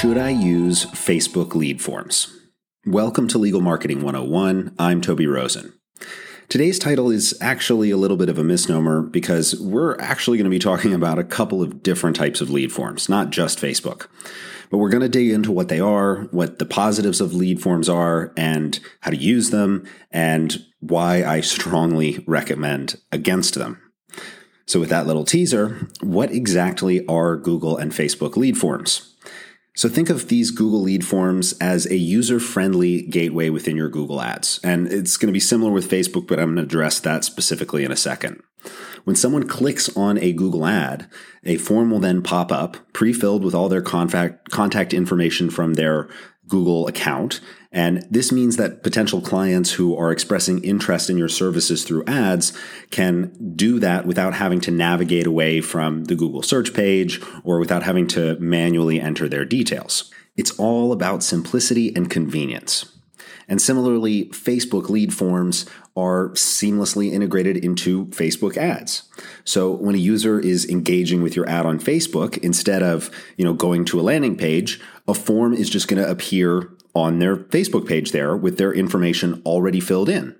Should I use Facebook lead forms? Welcome to Legal Marketing 101. I'm Toby Rosen. Today's title is actually a little bit of a misnomer because we're actually going to be talking about a couple of different types of lead forms, not just Facebook. But we're going to dig into what they are, what the positives of lead forms are, and how to use them, and why I strongly recommend against them. So, with that little teaser, what exactly are Google and Facebook lead forms? So think of these Google Lead Forms as a user-friendly gateway within your Google Ads. And it's going to be similar with Facebook, but I'm going to address that specifically in a second. When someone clicks on a Google ad, a form will then pop up, pre-filled with all their contact, contact information from their Google account. And this means that potential clients who are expressing interest in your services through ads can do that without having to navigate away from the Google search page or without having to manually enter their details. It's all about simplicity and convenience. And similarly, Facebook lead forms are seamlessly integrated into Facebook ads. So when a user is engaging with your ad on Facebook, instead of, you know, going to a landing page, a form is just going to appear on their Facebook page there with their information already filled in.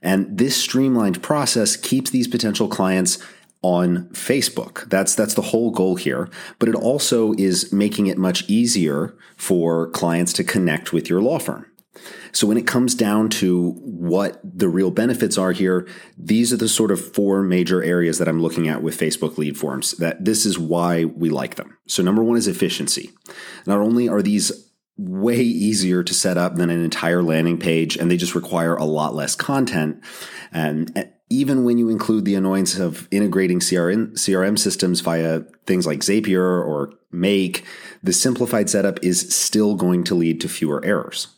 And this streamlined process keeps these potential clients on Facebook. That's that's the whole goal here, but it also is making it much easier for clients to connect with your law firm. So when it comes down to what the real benefits are here, these are the sort of four major areas that I'm looking at with Facebook lead forms. That this is why we like them. So number 1 is efficiency. Not only are these way easier to set up than an entire landing page and they just require a lot less content and um, even when you include the annoyance of integrating CRM, CRM systems via things like Zapier or Make, the simplified setup is still going to lead to fewer errors.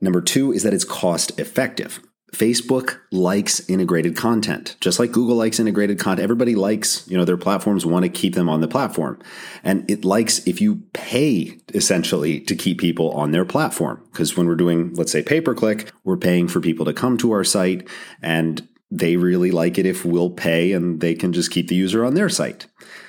Number two is that it's cost effective. Facebook likes integrated content, just like Google likes integrated content. Everybody likes, you know, their platforms want to keep them on the platform. And it likes if you pay essentially to keep people on their platform. Because when we're doing, let's say, pay per click, we're paying for people to come to our site and they really like it if we'll pay and they can just keep the user on their site.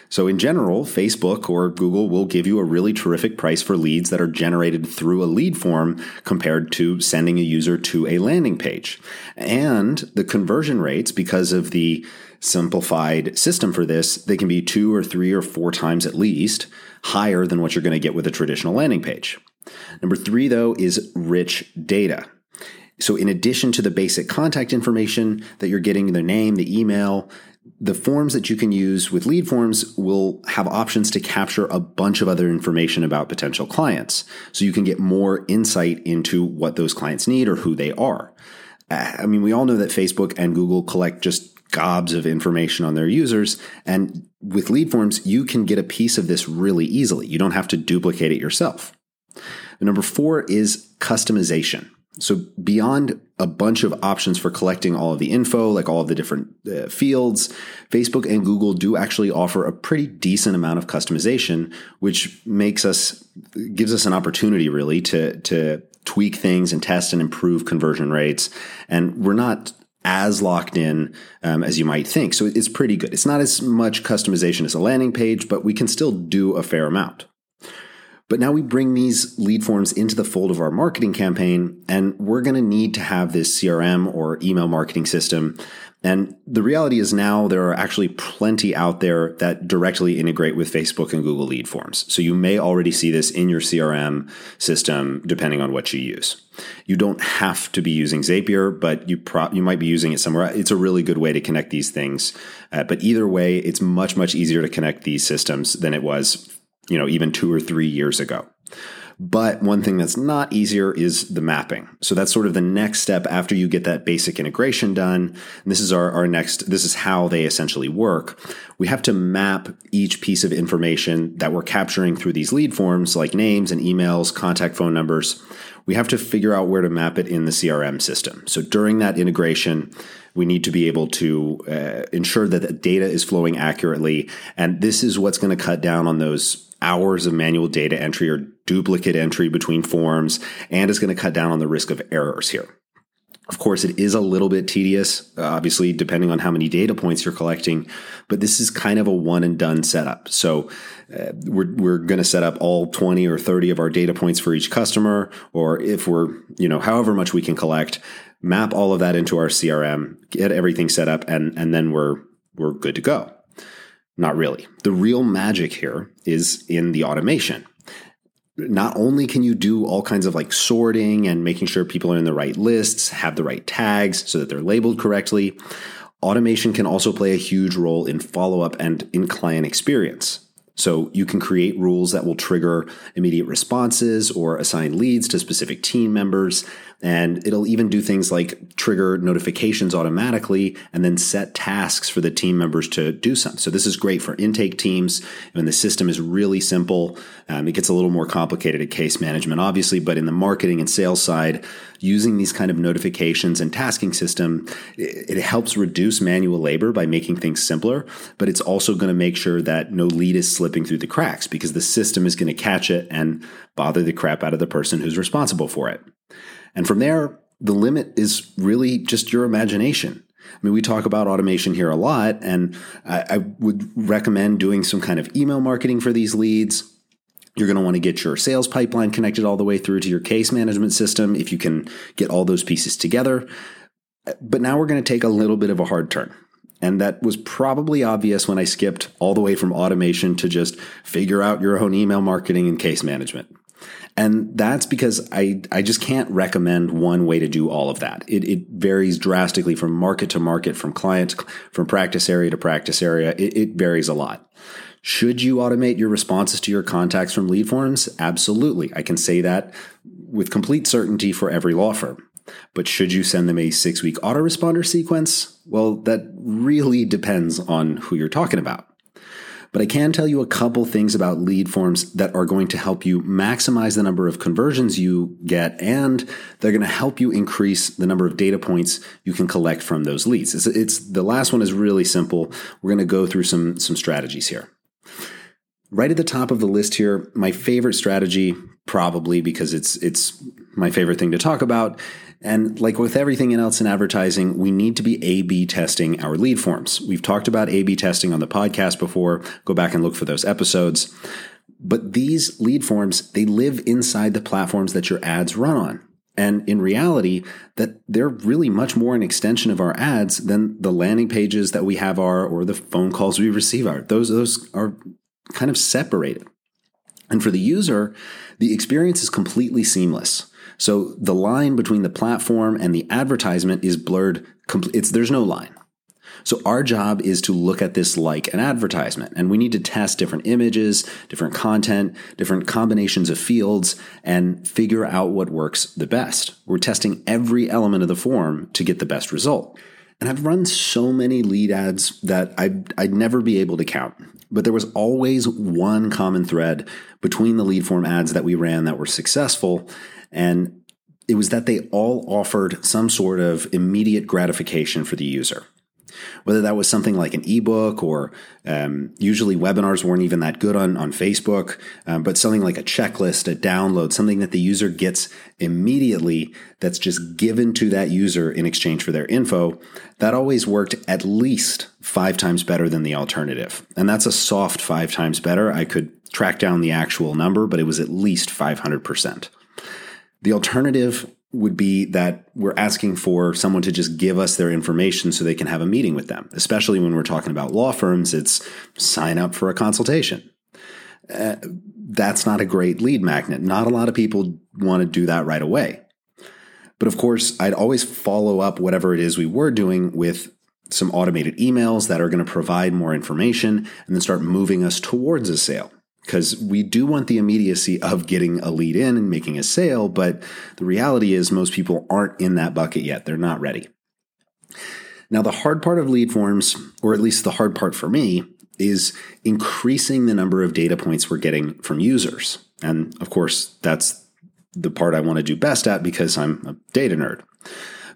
So, in general, Facebook or Google will give you a really terrific price for leads that are generated through a lead form compared to sending a user to a landing page. And the conversion rates, because of the simplified system for this, they can be two or three or four times at least higher than what you're going to get with a traditional landing page. Number three, though, is rich data. So, in addition to the basic contact information that you're getting, the name, the email, the forms that you can use with lead forms will have options to capture a bunch of other information about potential clients. So you can get more insight into what those clients need or who they are. Uh, I mean, we all know that Facebook and Google collect just gobs of information on their users. And with lead forms, you can get a piece of this really easily. You don't have to duplicate it yourself. Number four is customization. So beyond a bunch of options for collecting all of the info, like all of the different uh, fields, Facebook and Google do actually offer a pretty decent amount of customization, which makes us gives us an opportunity really to to tweak things and test and improve conversion rates. And we're not as locked in um, as you might think. So it's pretty good. It's not as much customization as a landing page, but we can still do a fair amount. But now we bring these lead forms into the fold of our marketing campaign, and we're going to need to have this CRM or email marketing system. And the reality is now there are actually plenty out there that directly integrate with Facebook and Google lead forms. So you may already see this in your CRM system, depending on what you use. You don't have to be using Zapier, but you pro- you might be using it somewhere. It's a really good way to connect these things. Uh, but either way, it's much much easier to connect these systems than it was you know, even two or three years ago. But one thing that's not easier is the mapping. So that's sort of the next step after you get that basic integration done. And this is our, our next, this is how they essentially work. We have to map each piece of information that we're capturing through these lead forms, like names and emails, contact phone numbers. We have to figure out where to map it in the CRM system. So during that integration, we need to be able to uh, ensure that the data is flowing accurately. And this is what's going to cut down on those hours of manual data entry or duplicate entry between forms and is going to cut down on the risk of errors here. Of course, it is a little bit tedious, obviously, depending on how many data points you're collecting, but this is kind of a one and done setup. So uh, we're, we're going to set up all 20 or 30 of our data points for each customer, or if we're, you know, however much we can collect, map all of that into our CRM, get everything set up, and, and then we're, we're good to go. Not really. The real magic here is in the automation not only can you do all kinds of like sorting and making sure people are in the right lists, have the right tags so that they're labeled correctly, automation can also play a huge role in follow up and in client experience. So you can create rules that will trigger immediate responses or assign leads to specific team members. And it'll even do things like trigger notifications automatically and then set tasks for the team members to do some. So this is great for intake teams when the system is really simple. Um, it gets a little more complicated at case management, obviously, but in the marketing and sales side, using these kind of notifications and tasking system, it, it helps reduce manual labor by making things simpler, but it's also going to make sure that no lead is slipping through the cracks because the system is going to catch it and bother the crap out of the person who's responsible for it. And from there, the limit is really just your imagination. I mean, we talk about automation here a lot, and I, I would recommend doing some kind of email marketing for these leads. You're going to want to get your sales pipeline connected all the way through to your case management system if you can get all those pieces together. But now we're going to take a little bit of a hard turn. And that was probably obvious when I skipped all the way from automation to just figure out your own email marketing and case management. And that's because I, I just can't recommend one way to do all of that. It, it varies drastically from market to market, from client, from practice area to practice area. It, it varies a lot. Should you automate your responses to your contacts from lead forms? Absolutely. I can say that with complete certainty for every law firm. But should you send them a six week autoresponder sequence? Well, that really depends on who you're talking about. But I can tell you a couple things about lead forms that are going to help you maximize the number of conversions you get, and they're going to help you increase the number of data points you can collect from those leads. It's, it's the last one is really simple. We're going to go through some some strategies here. Right at the top of the list here, my favorite strategy, probably because it's it's my favorite thing to talk about, and like with everything else in advertising, we need to be A B testing our lead forms. We've talked about A B testing on the podcast before. Go back and look for those episodes. But these lead forms, they live inside the platforms that your ads run on. And in reality, that they're really much more an extension of our ads than the landing pages that we have are or the phone calls we receive are. Those those are kind of separated. And for the user, the experience is completely seamless. So the line between the platform and the advertisement is blurred. It's, there's no line. So our job is to look at this like an advertisement and we need to test different images, different content, different combinations of fields and figure out what works the best. We're testing every element of the form to get the best result. And I've run so many lead ads that I'd, I'd never be able to count. But there was always one common thread between the lead form ads that we ran that were successful. And it was that they all offered some sort of immediate gratification for the user. Whether that was something like an ebook or um, usually webinars weren't even that good on, on Facebook, um, but something like a checklist, a download, something that the user gets immediately that's just given to that user in exchange for their info, that always worked at least five times better than the alternative. And that's a soft five times better. I could track down the actual number, but it was at least 500%. The alternative would be that we're asking for someone to just give us their information so they can have a meeting with them. Especially when we're talking about law firms, it's sign up for a consultation. Uh, that's not a great lead magnet. Not a lot of people want to do that right away. But of course, I'd always follow up whatever it is we were doing with some automated emails that are going to provide more information and then start moving us towards a sale because we do want the immediacy of getting a lead in and making a sale, but the reality is most people aren't in that bucket yet. They're not ready. Now, the hard part of lead forms, or at least the hard part for me, is increasing the number of data points we're getting from users. And of course, that's the part I want to do best at because I'm a data nerd.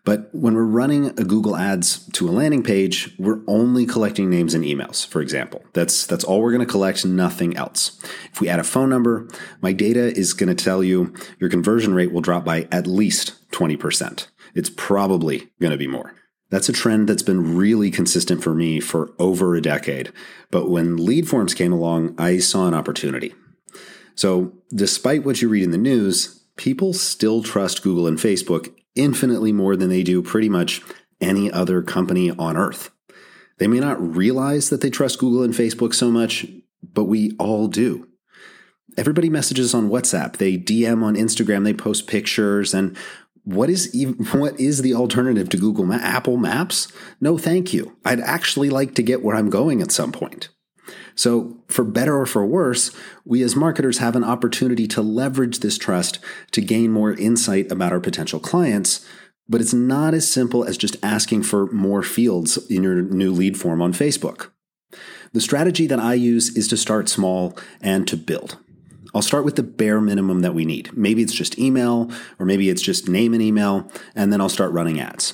But when we're running a Google Ads to a landing page, we're only collecting names and emails, for example. That's that's all we're going to collect, nothing else. If we add a phone number, my data is going to tell you your conversion rate will drop by at least 20%. it's probably going to be more. That's a trend that's been really consistent for me for over a decade. But when lead forms came along, I saw an opportunity. So, despite what you read in the news, people still trust Google and Facebook infinitely more than they do pretty much any other company on earth. They may not realize that they trust Google and Facebook so much, but we all do. Everybody messages on WhatsApp, they DM on Instagram, they post pictures, and what is even, what is the alternative to Google Ma- Apple Maps? No, thank you. I'd actually like to get where I'm going at some point. So, for better or for worse, we as marketers have an opportunity to leverage this trust to gain more insight about our potential clients. But it's not as simple as just asking for more fields in your new lead form on Facebook. The strategy that I use is to start small and to build. I'll start with the bare minimum that we need. Maybe it's just email, or maybe it's just name and email, and then I'll start running ads.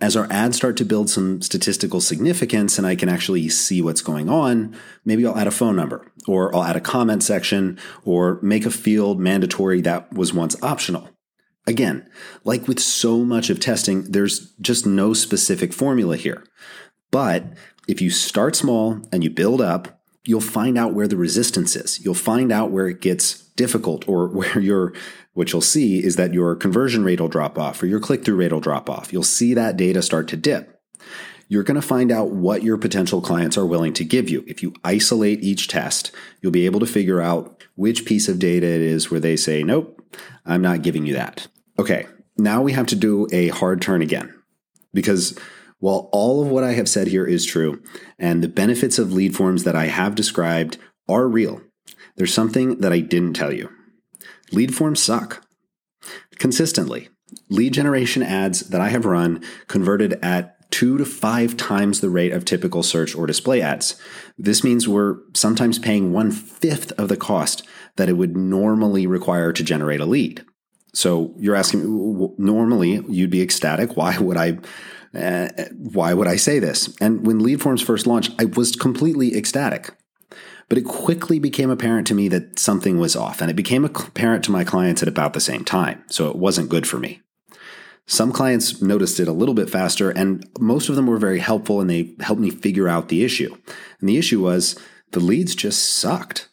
As our ads start to build some statistical significance and I can actually see what's going on, maybe I'll add a phone number, or I'll add a comment section, or make a field mandatory that was once optional. Again, like with so much of testing, there's just no specific formula here. But if you start small and you build up, you'll find out where the resistance is. You'll find out where it gets difficult or where your what you'll see is that your conversion rate will drop off or your click through rate will drop off. You'll see that data start to dip. You're going to find out what your potential clients are willing to give you. If you isolate each test, you'll be able to figure out which piece of data it is where they say, nope, I'm not giving you that. Okay, now we have to do a hard turn again because while all of what I have said here is true, and the benefits of lead forms that I have described are real, there's something that I didn't tell you. Lead forms suck. Consistently, lead generation ads that I have run converted at two to five times the rate of typical search or display ads. This means we're sometimes paying one fifth of the cost that it would normally require to generate a lead. So you're asking, normally you'd be ecstatic. Why would I uh, why would I say this? And when lead forms first launched, I was completely ecstatic. But it quickly became apparent to me that something was off, and it became apparent to my clients at about the same time, so it wasn't good for me. Some clients noticed it a little bit faster, and most of them were very helpful and they helped me figure out the issue. And the issue was the leads just sucked.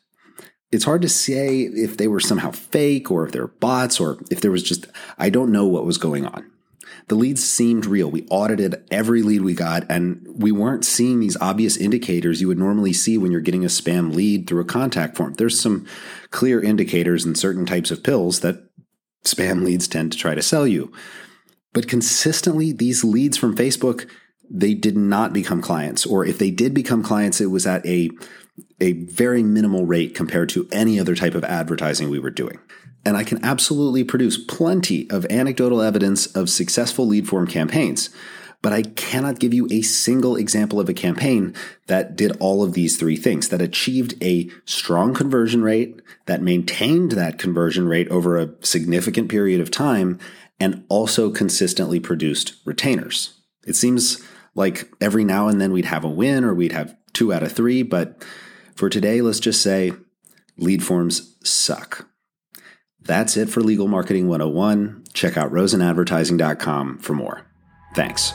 It's hard to say if they were somehow fake or if they were bots or if there was just, I don't know what was going on the leads seemed real. We audited every lead we got, and we weren't seeing these obvious indicators you would normally see when you're getting a spam lead through a contact form. There's some clear indicators in certain types of pills that spam leads tend to try to sell you. But consistently, these leads from Facebook, they did not become clients. Or if they did become clients, it was at a, a very minimal rate compared to any other type of advertising we were doing and I can absolutely produce plenty of anecdotal evidence of successful lead form campaigns. But I cannot give you a single example of a campaign that did all of these three things, that achieved a strong conversion rate, that maintained that conversion rate over a significant period of time, and also consistently produced retainers. It seems like every now and then we'd have a win or we'd have two out of three, but for today, let's just say lead forms suck. That's it for Legal Marketing 101. Check out rosenadvertising.com for more. Thanks.